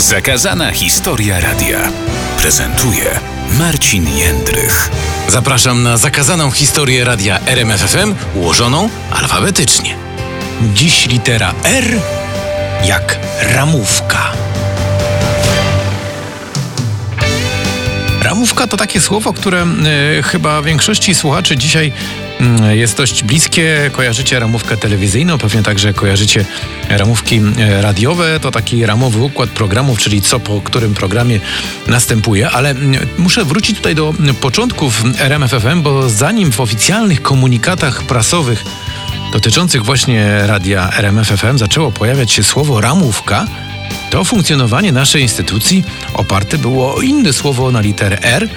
Zakazana historia radia prezentuje Marcin Jędrych. Zapraszam na zakazaną historię radia RMFFM ułożoną alfabetycznie. Dziś litera R jak ramówka. Ramówka to takie słowo, które y, chyba większości słuchaczy dzisiaj y, jest dość bliskie. Kojarzycie ramówkę telewizyjną, pewnie także kojarzycie ramówki y, radiowe. To taki ramowy układ programów, czyli co po którym programie następuje. Ale muszę wrócić tutaj do początków RMFFM, bo zanim w oficjalnych komunikatach prasowych dotyczących właśnie radia RMFFM zaczęło pojawiać się słowo ramówka, to funkcjonowanie naszej instytucji oparte było o inne słowo na literę R,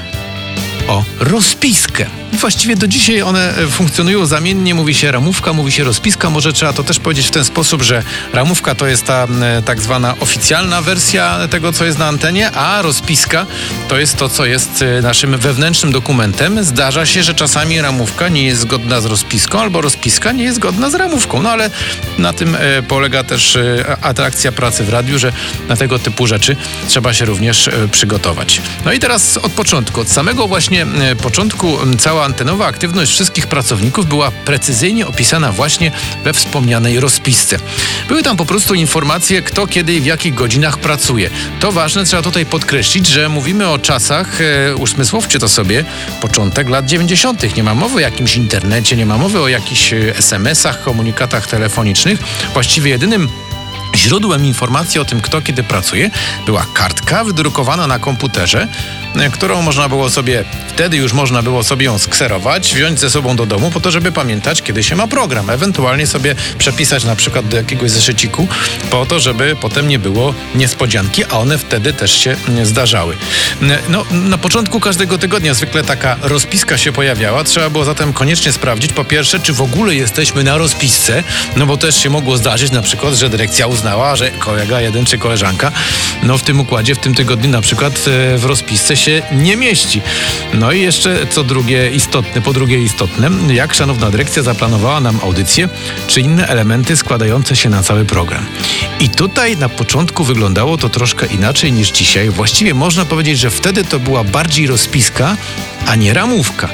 o rozpiskę. Właściwie do dzisiaj one e, funkcjonują zamiennie, mówi się ramówka, mówi się rozpiska. Może trzeba to też powiedzieć w ten sposób, że ramówka to jest ta e, tak zwana oficjalna wersja tego, co jest na antenie, a rozpiska to jest to, co jest e, naszym wewnętrznym dokumentem. Zdarza się, że czasami ramówka nie jest zgodna z rozpiską, albo rozpiska nie jest zgodna z ramówką. No ale na tym polega też atrakcja pracy w radiu, że na tego typu rzeczy trzeba się również przygotować. No i teraz od początku, od samego właśnie początku cała antenowa aktywność wszystkich pracowników była precyzyjnie opisana właśnie we wspomnianej rozpisce. Były tam po prostu informacje, kto kiedy i w jakich godzinach pracuje. To ważne, trzeba tutaj podkreślić, że mówimy o czasach, e, usmysłowcie to sobie, początek lat 90. Nie ma mowy o jakimś internecie, nie ma mowy o jakichś e, SMS-ach, komunikatach telefonicznych. Właściwie jedynym Źródłem informacji o tym, kto kiedy pracuje, była kartka wydrukowana na komputerze, e, którą można było sobie, wtedy już można było sobie ją skserować, wziąć ze sobą do domu po to, żeby pamiętać, kiedy się ma program. Ewentualnie sobie przepisać na przykład do jakiegoś zeszyciku po to, żeby potem nie było niespodzianki, a one wtedy też się zdarzały. E, no, na początku każdego tygodnia zwykle taka rozpiska się pojawiała. Trzeba było zatem koniecznie sprawdzić, po pierwsze, czy w ogóle jesteśmy na rozpisce, no bo też się mogło zdarzyć na przykład, że dyrekcja uznała, że kolega jeden czy koleżanka no w tym układzie, w tym tygodniu na przykład e, w rozpisce się nie mieści. No i jeszcze co drugie istotne, po drugie istotne, jak szanowna dyrekcja zaplanowała nam audycję, czy inne elementy składające się na cały program. I tutaj na początku wyglądało to troszkę inaczej niż dzisiaj. Właściwie można powiedzieć, że wtedy to była bardziej rozpiska, a nie ramówka.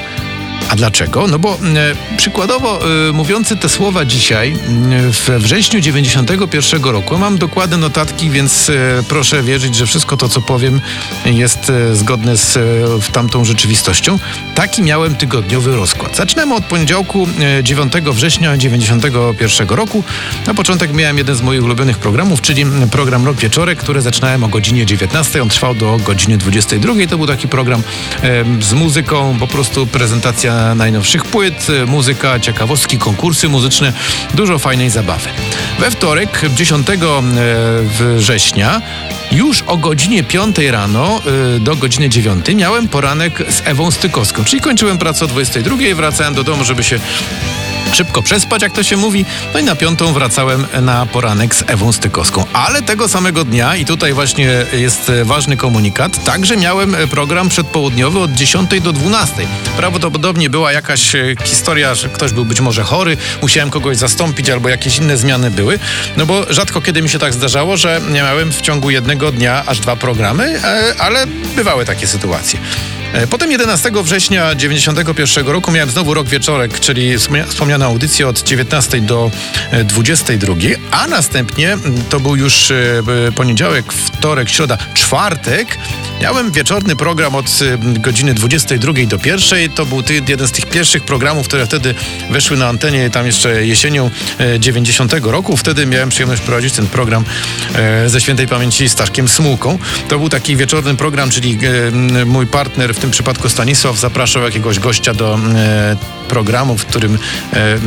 A dlaczego? No bo e, przykładowo e, mówiący te słowa dzisiaj, e, we wrześniu 91 roku, mam dokładne notatki, więc e, proszę wierzyć, że wszystko to, co powiem, jest e, zgodne z e, tamtą rzeczywistością. Taki miałem tygodniowy rozkład. Zaczynamy od poniedziałku 9 września 91 roku. Na początek miałem jeden z moich ulubionych programów, czyli program Rok Wieczorek, który zaczynałem o godzinie 19. On trwał do godziny 22. To był taki program z muzyką, po prostu prezentacja najnowszych płyt, muzyka, ciekawostki, konkursy muzyczne, dużo fajnej zabawy. We wtorek, 10 e, września, już o godzinie 5 rano e, do godziny 9 miałem poranek z Ewą Stykowską, czyli kończyłem pracę o 22, wracałem do domu, żeby się szybko przespać, jak to się mówi. No i na piątą wracałem na poranek z Ewą Stykowską. Ale tego samego dnia, i tutaj właśnie jest ważny komunikat, także miałem program przedpołudniowy od 10 do 12. Prawdopodobnie była jakaś e, historia, że ktoś był być może chory, musiałem kogoś zastąpić albo jakieś inne zmiany były. No bo rzadko kiedy mi się tak zdarzało, że miałem w ciągu jednego dnia aż dwa programy, e, ale bywały takie sytuacje. E, potem 11 września 91 roku miałem znowu rok wieczorek, czyli wspomnianą audycję od 19 do 22, e, a następnie to był już e, poniedziałek, wtorek, środa, czwartek. Miałem wieczorny program od godziny 22 do 1. To był jeden z tych pierwszych programów, które wtedy weszły na antenie tam jeszcze jesienią 90 roku. Wtedy miałem przyjemność prowadzić ten program ze świętej pamięci Staszkiem Smułką. To był taki wieczorny program, czyli mój partner w tym przypadku Stanisław zapraszał jakiegoś gościa do e, programu, w którym e,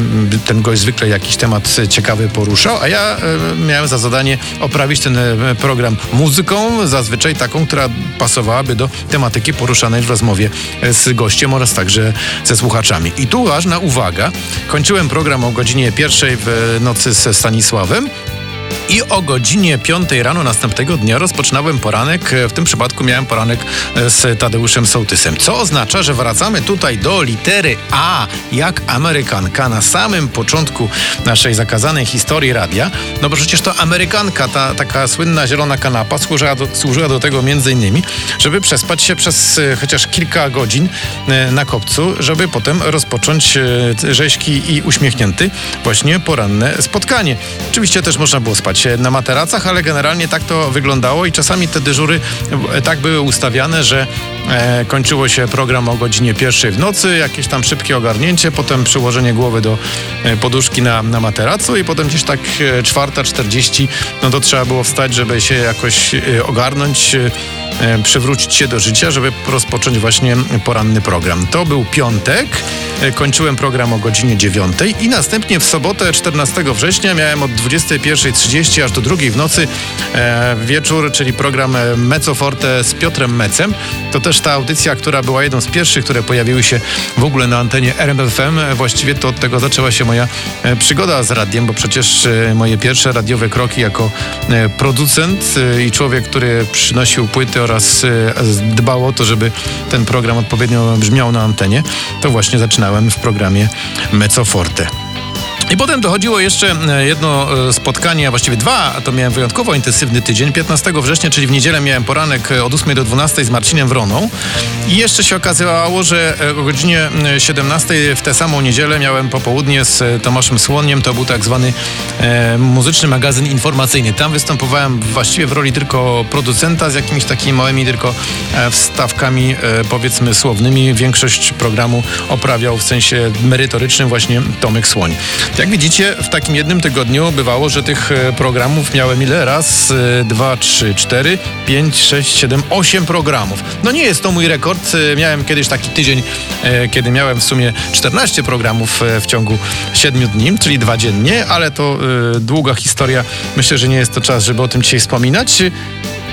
ten gość zwykle jakiś temat ciekawy poruszał, a ja e, miałem za zadanie oprawić ten e, program muzyką, zazwyczaj taką, która pasowałaby do tematyki poruszanej w rozmowie e, z gościem oraz także ze słuchaczami. I tu ważna uwaga, kończyłem program o godzinie pierwszej w nocy ze Stanisławem i o godzinie 5 rano następnego dnia rozpoczynałem poranek. W tym przypadku miałem poranek z Tadeuszem Sołtysem, co oznacza, że wracamy tutaj do litery A, jak Amerykanka na samym początku naszej zakazanej historii radia. No bo przecież to Amerykanka, ta taka słynna zielona kanapa służyła do, służyła do tego między innymi, żeby przespać się przez e, chociaż kilka godzin e, na kopcu, żeby potem rozpocząć e, rzeźki i uśmiechnięty właśnie poranne spotkanie. Oczywiście też można było spać na materacach, ale generalnie tak to wyglądało i czasami te dyżury tak były ustawiane, że kończyło się program o godzinie pierwszej w nocy, jakieś tam szybkie ogarnięcie, potem przyłożenie głowy do poduszki na, na materacu i potem gdzieś tak czwarta, czterdzieści, no to trzeba było wstać, żeby się jakoś ogarnąć, przywrócić się do życia, żeby rozpocząć właśnie poranny program. To był piątek, kończyłem program o godzinie 9 i następnie w sobotę 14 września miałem od 21.30 aż do drugiej w nocy e, wieczór, czyli program Mezzo Forte z Piotrem Mecem. To też ta audycja, która była jedną z pierwszych, które pojawiły się w ogóle na antenie RMFM. Właściwie to od tego zaczęła się moja e, przygoda z radiem, bo przecież e, moje pierwsze radiowe kroki jako e, producent i człowiek, który przynosił płyty oraz dbał o to, żeby ten program odpowiednio brzmiał na antenie, to właśnie zaczynałem w programie Mezzo Forte. I potem dochodziło jeszcze e, jedno e, spotkanie, a właściwie dwa, a to miałem wyjątkowo intensywny tydzień. 15 września, czyli w niedzielę miałem poranek e, od 8 do 12 z Marcinem Wroną. I jeszcze się okazywało, że o godzinie 17 w tę samą niedzielę miałem popołudnie z Tomaszem Słoniem. To był tak zwany muzyczny magazyn informacyjny. Tam występowałem właściwie w roli tylko producenta z jakimiś takimi małymi tylko wstawkami powiedzmy słownymi. Większość programu oprawiał w sensie merytorycznym właśnie Tomek Słoń. Jak widzicie, w takim jednym tygodniu bywało, że tych e, programów miałem ile? Raz, e, dwa, trzy, cztery, pięć, sześć, siedem, osiem programów. No nie jest to mój rekord. E, miałem kiedyś taki tydzień, kiedy miałem w sumie 14 programów w ciągu siedmiu dni, czyli dwa dziennie, ale to długa historia. Myślę, że nie jest to czas, żeby o tym dzisiaj wspominać.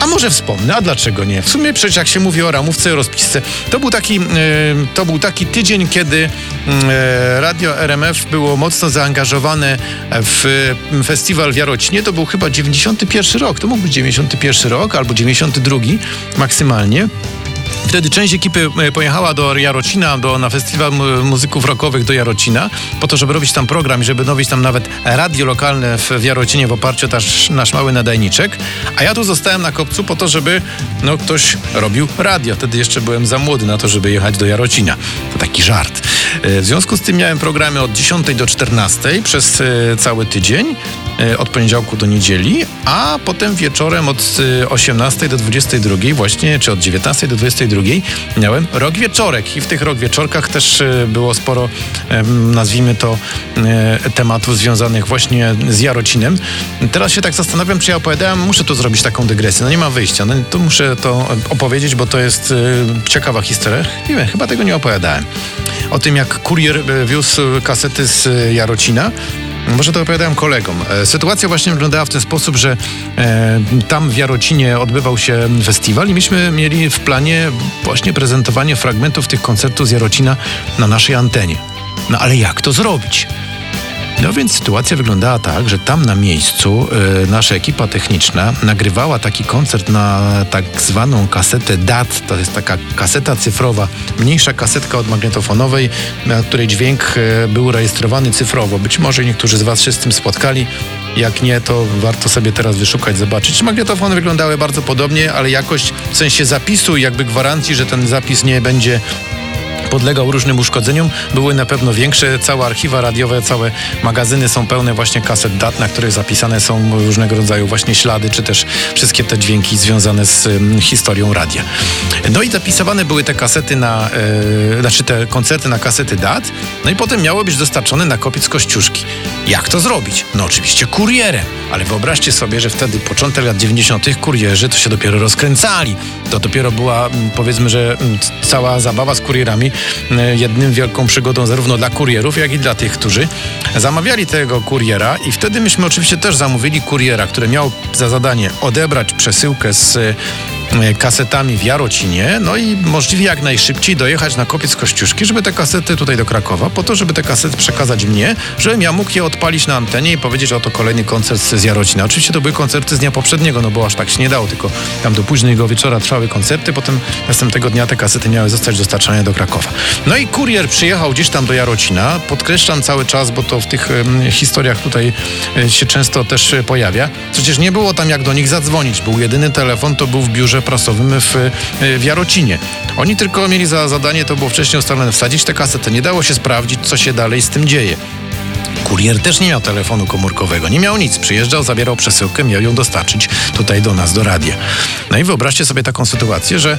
A może wspomnę, a dlaczego nie? W sumie przecież jak się mówi o ramówce i rozpisce, to był taki, to był taki tydzień, kiedy radio RMF było mocno zaangażowane w festiwal w Jarocinie. To był chyba 91 rok, to mógł być 91 rok albo 92 maksymalnie. Wtedy część ekipy e, pojechała do Jarocina, do, na festiwal muzyków rockowych do Jarocina, po to, żeby robić tam program i żeby robić tam nawet radio lokalne w Jarocinie w oparciu o nasz, nasz mały nadajniczek. A ja tu zostałem na kopcu po to, żeby no, ktoś robił radio. Wtedy jeszcze byłem za młody na to, żeby jechać do Jarocina. To taki żart. E, w związku z tym miałem programy od 10 do 14 przez e, cały tydzień. Od poniedziałku do niedzieli, a potem wieczorem od 18 e, do 22 właśnie, czy od 19 do 22 miałem rok wieczorek i w tych rok wieczorkach też e, było sporo, nazwijmy to, tematów związanych właśnie z Jarocinem. Teraz się tak zastanawiam, czy ja opowiadałem, muszę tu zrobić taką dygresję, no nie ma wyjścia, no to muszę to opowiedzieć, bo to jest ciekawa historia. Nie wiem, chyba tego nie opowiadałem. O tym, jak kurier wiózł kasety z Jarocina, może to opowiadałem kolegom. E, sytuacja właśnie wyglądała w ten sposób, że e, tam w Jarocinie odbywał się festiwal i myśmy mieli w planie właśnie prezentowanie fragmentów tych koncertów z Jarocina na naszej antenie. No ale jak to zrobić? No więc sytuacja wyglądała tak, że tam na miejscu y, nasza ekipa techniczna nagrywała taki koncert na tak zwaną kasetę DAT. To jest taka kaseta cyfrowa, mniejsza kasetka od magnetofonowej, na której dźwięk y, był rejestrowany cyfrowo. Być może niektórzy z Was się z tym spotkali. Jak nie, to warto sobie teraz wyszukać, zobaczyć. Magnetofony wyglądały bardzo podobnie, ale jakość w sensie zapisu jakby gwarancji, że ten zapis nie będzie podlegał różnym uszkodzeniom, były na pewno większe. Całe archiwa radiowe, całe magazyny są pełne właśnie kaset dat, na których zapisane są różnego rodzaju właśnie ślady, czy też wszystkie te dźwięki związane z historią radia. No i zapisywane były te kasety na, e, znaczy te koncerty na kasety dat, no i potem miało być dostarczone na kopiec Kościuszki. Jak to zrobić? No oczywiście kurierem, ale wyobraźcie sobie, że wtedy początek lat 90. kurierzy to się dopiero rozkręcali. To dopiero była powiedzmy, że cała zabawa z kurierami jednym wielką przygodą zarówno dla kurierów, jak i dla tych, którzy zamawiali tego kuriera. I wtedy myśmy oczywiście też zamówili kuriera, który miał za zadanie odebrać przesyłkę z e, kasetami w Jarocinie, no i możliwie jak najszybciej dojechać na kopiec Kościuszki, żeby te kasety tutaj do Krakowa, po to, żeby te kasety przekazać mnie, żebym ja mógł je odpalić na antenie i powiedzieć, oto kolejny koncert z Jarocina. Oczywiście to były koncerty z dnia poprzedniego, no bo aż tak się nie dało, tylko tam do późnego wieczora trwały koncerty, potem następnego dnia te kasety miały zostać dostarczone do Krakowa. No i kurier przyjechał gdzieś tam do Jarocina, podkreślam cały czas, bo to w tych historiach tutaj e, się często też pojawia. Przecież nie było tam jak do nich zadzwonić, był jedyny telefon, to był w biurze prasowym w, e, w Jarocinie. Oni tylko mieli za zadanie, to było wcześniej ustalone, wsadzić te kasety. Nie dało się sprawdzić, co się dalej z tym dzieje. Kurier też nie miał telefonu komórkowego, nie miał nic. Przyjeżdżał, zabierał przesyłkę, miał ją dostarczyć tutaj do nas, do radia. No i wyobraźcie sobie taką sytuację, że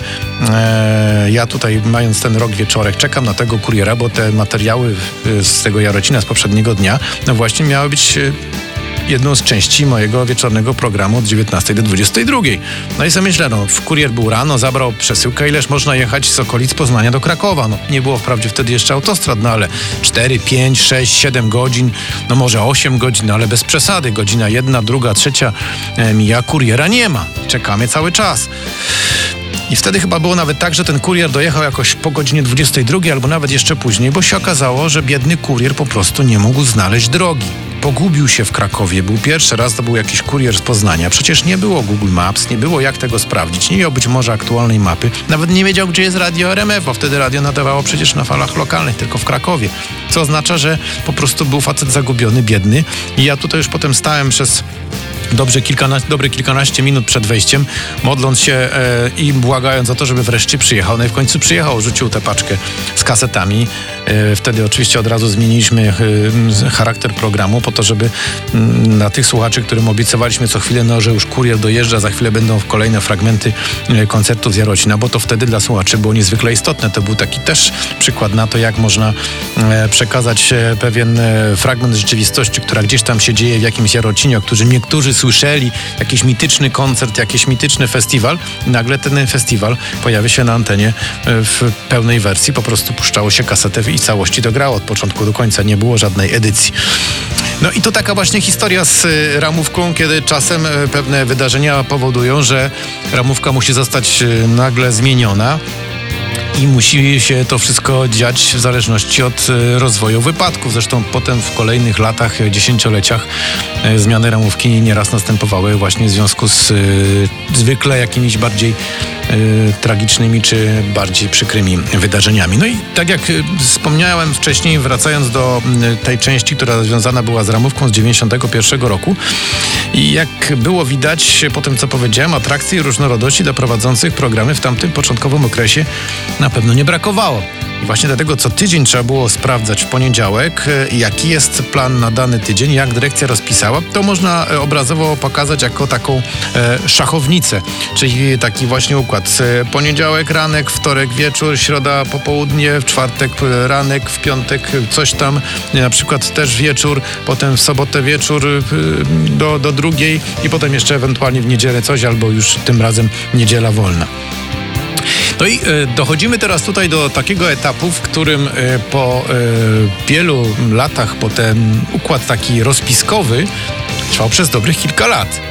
e, ja tutaj, mając ten rok wieczorek, czekam na tego kuriera, bo te materiały z tego Jarocina z poprzedniego dnia, no właśnie miały być e, jedną z części mojego wieczornego programu od 19 do 22. No i sobie no, kurier był rano, zabrał przesyłkę, ileż można jechać z okolic Poznania do Krakowa. No, nie było wprawdzie wtedy jeszcze autostrad, no ale 4, 5, 6, 7 godzin, no może 8 godzin, no ale bez przesady. Godzina jedna, druga, trzecia e, mija, kuriera nie ma. Czekamy cały czas. I wtedy chyba było nawet tak, że ten kurier dojechał jakoś po godzinie 22 albo nawet jeszcze później, bo się okazało, że biedny kurier po prostu nie mógł znaleźć drogi pogubił się w Krakowie. Był pierwszy raz, to był jakiś kurier z Poznania. Przecież nie było Google Maps, nie było jak tego sprawdzić, nie miał być może aktualnej mapy. Nawet nie wiedział, gdzie jest radio RMF, bo wtedy radio nadawało przecież na falach lokalnych, tylko w Krakowie. Co oznacza, że po prostu był facet zagubiony, biedny. I ja tutaj już potem stałem przez dobrze kilkanaście, dobre kilkanaście minut przed wejściem, modląc się e, i błagając o to, żeby wreszcie przyjechał. No i w końcu przyjechał, rzucił tę paczkę z kasetami. E, wtedy oczywiście od razu zmieniliśmy e, charakter programu po to, żeby m, na tych słuchaczy, którym obiecywaliśmy co chwilę, no, że już kurier dojeżdża, za chwilę będą kolejne fragmenty e, koncertów z Jarocina, bo to wtedy dla słuchaczy było niezwykle istotne. To był taki też przykład na to, jak można e, przekazać e, pewien fragment rzeczywistości, która gdzieś tam się dzieje w jakimś Jarocinie, o którym niektórzy słyszeli jakiś mityczny koncert, jakiś mityczny festiwal nagle ten festiwal pojawia się na antenie e, w pełnej wersji. Po prostu puszczało się kasetę i całości to grało od początku do końca. Nie było żadnej edycji. No i to taka właśnie historia z e, ramówką, kiedy czasem e, pewne wydarzenia powodują, że ramówka musi zostać nagle zmieniona i musi się to wszystko dziać w zależności od e, rozwoju wypadków. Zresztą potem w kolejnych latach, e, dziesięcioleciach e, zmiany ramówki nieraz następowały właśnie w związku z zwykle jakimiś bardziej tragicznymi czy bardziej przykrymi wydarzeniami. No i tak jak wspomniałem wcześniej, wracając do tej części, która związana była z ramówką z 91 roku i jak było widać po tym, co powiedziałem, atrakcji i różnorodności dla prowadzących programy w tamtym początkowym okresie na pewno nie brakowało. I właśnie dlatego co tydzień trzeba było sprawdzać w poniedziałek, jaki jest plan na dany tydzień, jak dyrekcja rozpisała. To można obrazowo pokazać jako taką szachownicę, czyli taki właśnie układ. Poniedziałek, ranek, wtorek, wieczór, środa, popołudnie, w czwartek, ranek, w piątek, coś tam, na przykład też wieczór, potem w sobotę wieczór do, do drugiej i potem jeszcze ewentualnie w niedzielę coś, albo już tym razem niedziela wolna. No i e, dochodzimy teraz tutaj do takiego etapu, w którym e, po e, wielu latach, po ten układ taki rozpiskowy trwał przez dobrych kilka lat.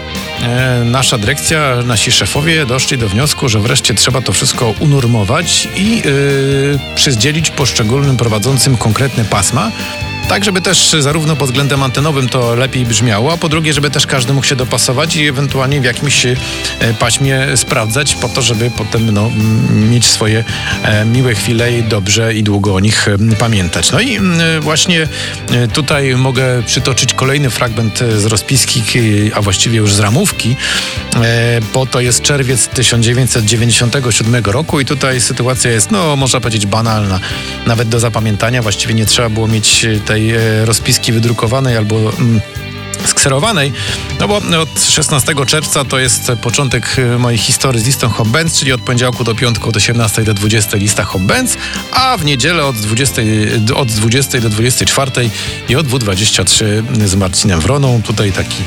Nasza dyrekcja, nasi szefowie doszli do wniosku, że wreszcie trzeba to wszystko unormować i yy, przyzdzielić poszczególnym prowadzącym konkretne pasma, tak, żeby też zarówno pod względem antenowym to lepiej brzmiało, a po drugie, żeby też każdy mógł się dopasować i ewentualnie w jakimś e, paśmie sprawdzać po to, żeby potem no, mieć swoje e, miłe chwile i dobrze i długo o nich pamiętać. No i właśnie e, tutaj mogę przytoczyć kolejny fragment z rozpiski, a właściwie już z ramówki, bo to jest czerwiec 1997 roku i tutaj sytuacja jest, no można powiedzieć banalna, nawet do zapamiętania. Właściwie nie trzeba było mieć tej tej e, rozpiski wydrukowanej albo mm, skserowanej, no bo od 16 czerwca to jest początek e, mojej historii z listą Hobbens, czyli od poniedziałku do piątku od 18 do 20 lista Hobbens, a w niedzielę od 20, od 20 do 24 i od 23 z Marcinem Wroną. Tutaj taki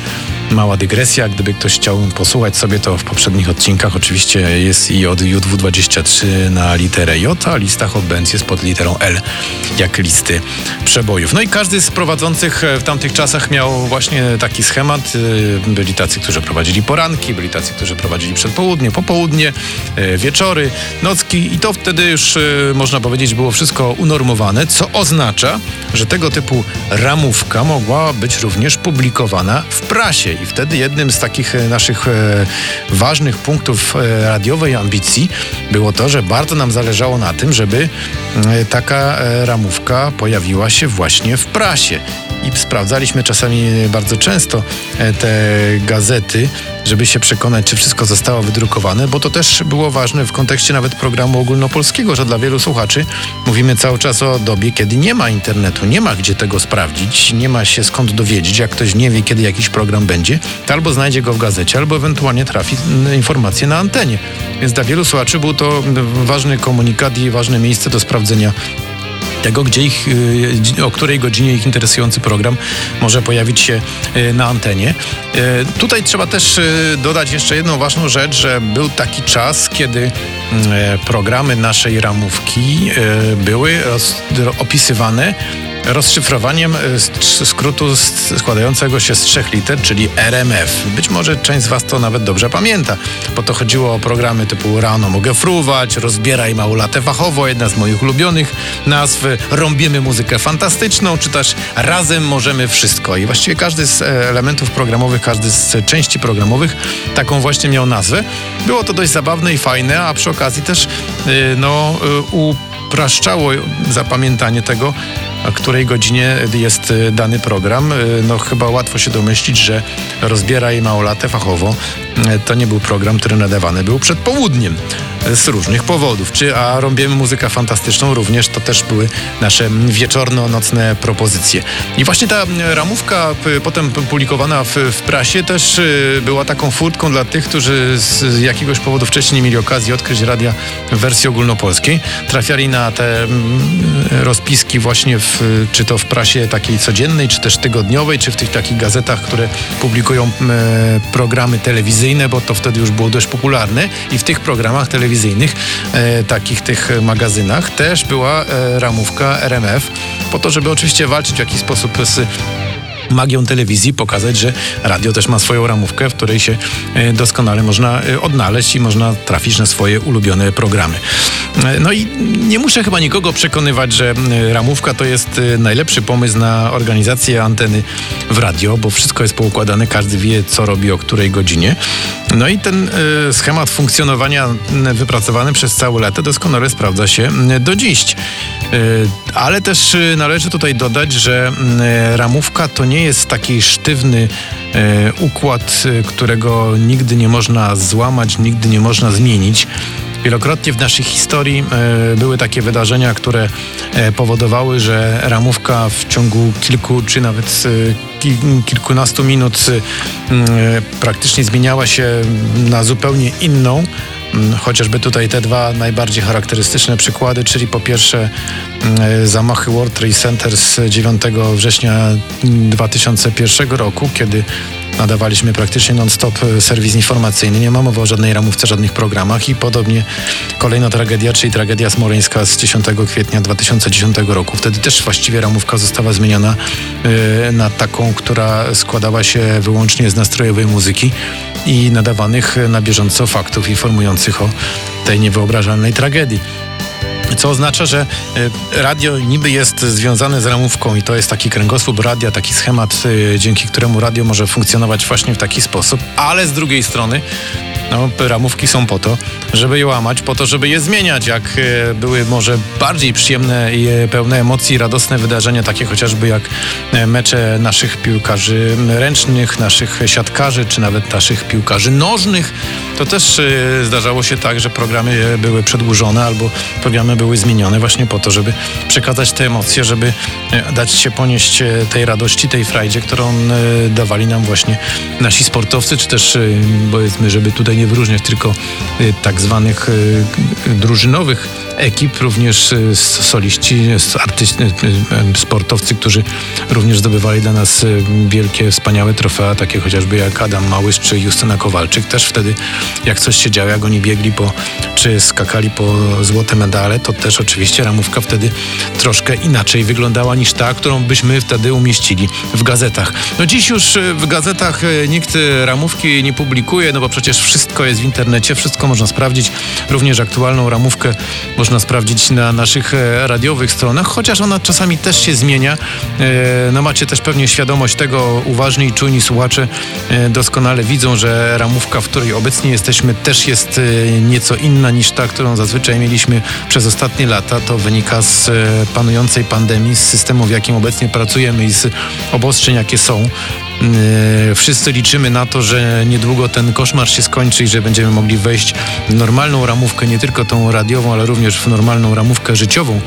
mała dygresja. Gdyby ktoś chciał posłuchać sobie to w poprzednich odcinkach, oczywiście jest i od JW23 na literę J, a listach od Benz jest pod literą L, jak listy przebojów. No i każdy z prowadzących w tamtych czasach miał właśnie taki schemat. Byli tacy, którzy prowadzili poranki, byli tacy, którzy prowadzili przedpołudnie, popołudnie, wieczory, nocki i to wtedy już można powiedzieć było wszystko unormowane, co oznacza, że tego typu ramówka mogła być również publikowana w prasie i wtedy jednym z takich e, naszych e, ważnych punktów e, radiowej ambicji było to, że bardzo nam zależało na tym, żeby taka ramówka pojawiła się właśnie w prasie i sprawdzaliśmy czasami bardzo często te gazety, żeby się przekonać, czy wszystko zostało wydrukowane, bo to też było ważne w kontekście nawet programu ogólnopolskiego, że dla wielu słuchaczy mówimy cały czas o dobie, kiedy nie ma internetu, nie ma gdzie tego sprawdzić, nie ma się skąd dowiedzieć. Jak ktoś nie wie, kiedy jakiś program będzie, to albo znajdzie go w gazecie, albo ewentualnie trafi informacje na antenie. Więc dla wielu słuchaczy był to ważny komunikat i ważne miejsce do sprawdzenia tego, gdzie ich, y, o której godzinie ich interesujący program może pojawić się y, na antenie. Y, tutaj trzeba też dodać jeszcze jedną ważną rzecz, że był taki czas, kiedy programy naszej ramówki były opisywane rozszyfrowaniem e, skrótu składającego się z trzech liter, czyli RMF. Być może część z Was to nawet dobrze pamięta, bo to chodziło o programy typu Rano mogę fruwać, Rozbieraj małolatę fachowo, jedna z moich ulubionych nazw, Rąbimy muzykę fantastyczną, czy też Razem możemy wszystko. I właściwie każdy z e, elementów programowych, każdy z części programowych taką właśnie miał nazwę. Było to dość zabawne i fajne, a przy okazji też e, no, upraszczało zapamiętanie tego, o której godzinie jest y, dany program. Y, no chyba łatwo się domyślić, że rozbieraj małolatę fachowo y, to nie był program, który nadawany był przed południem z różnych powodów. Czy a robiemy muzykę fantastyczną również, to też były nasze wieczorno-nocne propozycje. I właśnie ta ramówka potem publikowana w, w prasie też była taką furtką dla tych, którzy z jakiegoś powodu wcześniej nie mieli okazji odkryć radia w wersji ogólnopolskiej. Trafiali na te rozpiski właśnie w czy to w prasie takiej codziennej, czy też tygodniowej, czy w tych takich gazetach, które publikują programy telewizyjne, bo to wtedy już było dość popularne i w tych programach telewizyjnych, e, takich tych magazynach też była e, ramówka RMF po to, żeby oczywiście walczyć w jakiś sposób z magią telewizji pokazać, że radio też ma swoją ramówkę, w której się e, doskonale można e, odnaleźć i można trafić na swoje ulubione programy. E, no i nie muszę chyba nikogo przekonywać, że ramówka to jest najlepszy pomysł na organizację anteny w radio, bo wszystko jest poukładane, każdy wie, co robi o której godzinie. No i ten schemat funkcjonowania wypracowany przez całe lata doskonale sprawdza się do dziś. Ale też należy tutaj dodać, że ramówka to nie jest taki sztywny e, układ, e, którego nigdy nie można złamać, nigdy nie można zmienić. Wielokrotnie w naszej historii e, były takie wydarzenia, które e, powodowały, że ramówka w ciągu kilku czy nawet e, kilkunastu minut e, praktycznie zmieniała się na zupełnie inną. Chociażby tutaj te dwa najbardziej charakterystyczne przykłady, czyli po pierwsze mm, zamachy World Trade Center z 9 września 2001 roku, kiedy nadawaliśmy praktycznie non-stop e, serwis informacyjny. Nie ma mowy o żadnej ramówce, żadnych programach i podobnie kolejna tragedia, czyli tragedia smoleńska z 10 kwietnia 2010 roku. Wtedy też właściwie ramówka została zmieniona e, na taką, która składała się wyłącznie z nastrojowej muzyki i nadawanych na bieżąco faktów informujących o tej niewyobrażalnej tragedii. Co oznacza, że e, radio niby jest związane z ramówką i to jest taki kręgosłup radia, taki schemat, e, dzięki któremu radio może funkcjonować właśnie w taki sposób, ale z drugiej strony no, ramówki są po to, żeby je łamać, po to, żeby je zmieniać. Jak e, były może bardziej przyjemne i pełne emocji, radosne wydarzenia, takie chociażby jak mecze naszych piłkarzy ręcznych, naszych siatkarzy, czy nawet naszych piłkarzy nożnych, to też zdarzało się tak, że programy były przedłużone albo programy były zmienione właśnie po to, żeby przekazać te emocje, żeby e, dać się ponieść e, tej radości, tej frajdzie, którą e, dawali nam właśnie nasi sportowcy, czy też powiedzmy, żeby tutaj nie nie wyróżniać tylko y, tak zwanych y, drużynowych ekip, również soliści, artyści, sportowcy, którzy również zdobywali dla nas wielkie, wspaniałe trofea, takie chociażby jak Adam Małysz czy Justyna Kowalczyk. Też wtedy, jak coś się działo, jak oni biegli po, czy skakali po złote medale, to też oczywiście ramówka wtedy troszkę inaczej wyglądała niż ta, którą byśmy wtedy umieścili w gazetach. No dziś już w gazetach nikt ramówki nie publikuje, no bo przecież wszystko jest w internecie, wszystko można sprawdzić. Również aktualną ramówkę można sprawdzić na naszych e, radiowych stronach, chociaż ona czasami też się zmienia. E, no macie też pewnie świadomość tego, uważni i czujni słuchacze e, doskonale widzą, że ramówka, w której obecnie jesteśmy, też jest nieco inna niż ta, którą zazwyczaj mieliśmy przez ostatnie lata. To wynika z panującej pandemii, z systemu, w jakim obecnie pracujemy i z obostrzeń, jakie są. Yy, wszyscy liczymy na to, że niedługo ten koszmar się skończy i że będziemy mogli wejść w normalną ramówkę, nie tylko tą radiową, ale również w normalną ramówkę życiową,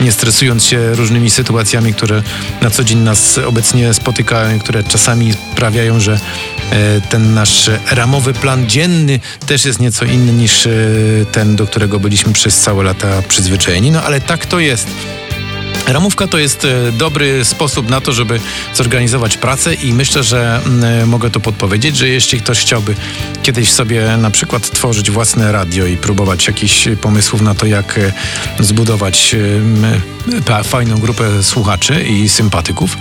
nie stresując się różnymi sytuacjami, które na co dzień nas obecnie spotykają które czasami sprawiają, że e, ten nasz ramowy plan dzienny też jest nieco inny niż e, ten, do którego byliśmy przez całe lata przyzwyczajeni. No ale tak to jest. Ramówka to jest e, dobry sposób na to, żeby zorganizować pracę i myślę, że mm, e, mogę to podpowiedzieć, że jeśli ktoś chciałby kiedyś sobie na przykład tworzyć własne radio i próbować jakichś pomysłów na to, jak e, zbudować fajną grupę słuchaczy i sympatyków,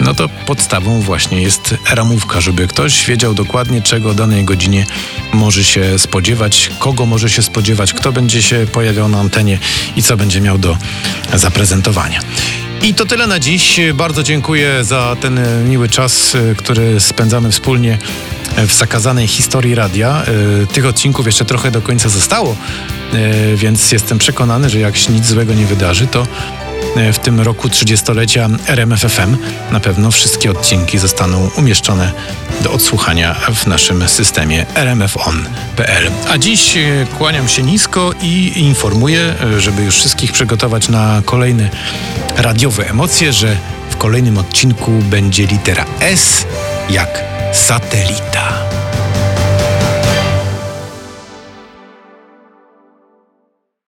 no to podstawą właśnie jest ramówka, żeby ktoś wiedział dokładnie, czego o danej godzinie może się spodziewać, kogo może się spodziewać, kto będzie się pojawiał na antenie i co będzie miał do zaprezentowania. I to tyle na dziś. Bardzo dziękuję za ten miły czas, który spędzamy wspólnie w zakazanej historii radia. Tych odcinków jeszcze trochę do końca zostało, więc jestem przekonany, że jak się nic złego nie wydarzy, to w tym roku 30-lecia RMFFM. Na pewno wszystkie odcinki zostaną umieszczone do odsłuchania w naszym systemie rmfon.pl. A dziś e, kłaniam się nisko i informuję, e, żeby już wszystkich przygotować na kolejne radiowe emocje, że w kolejnym odcinku będzie litera S jak satelita.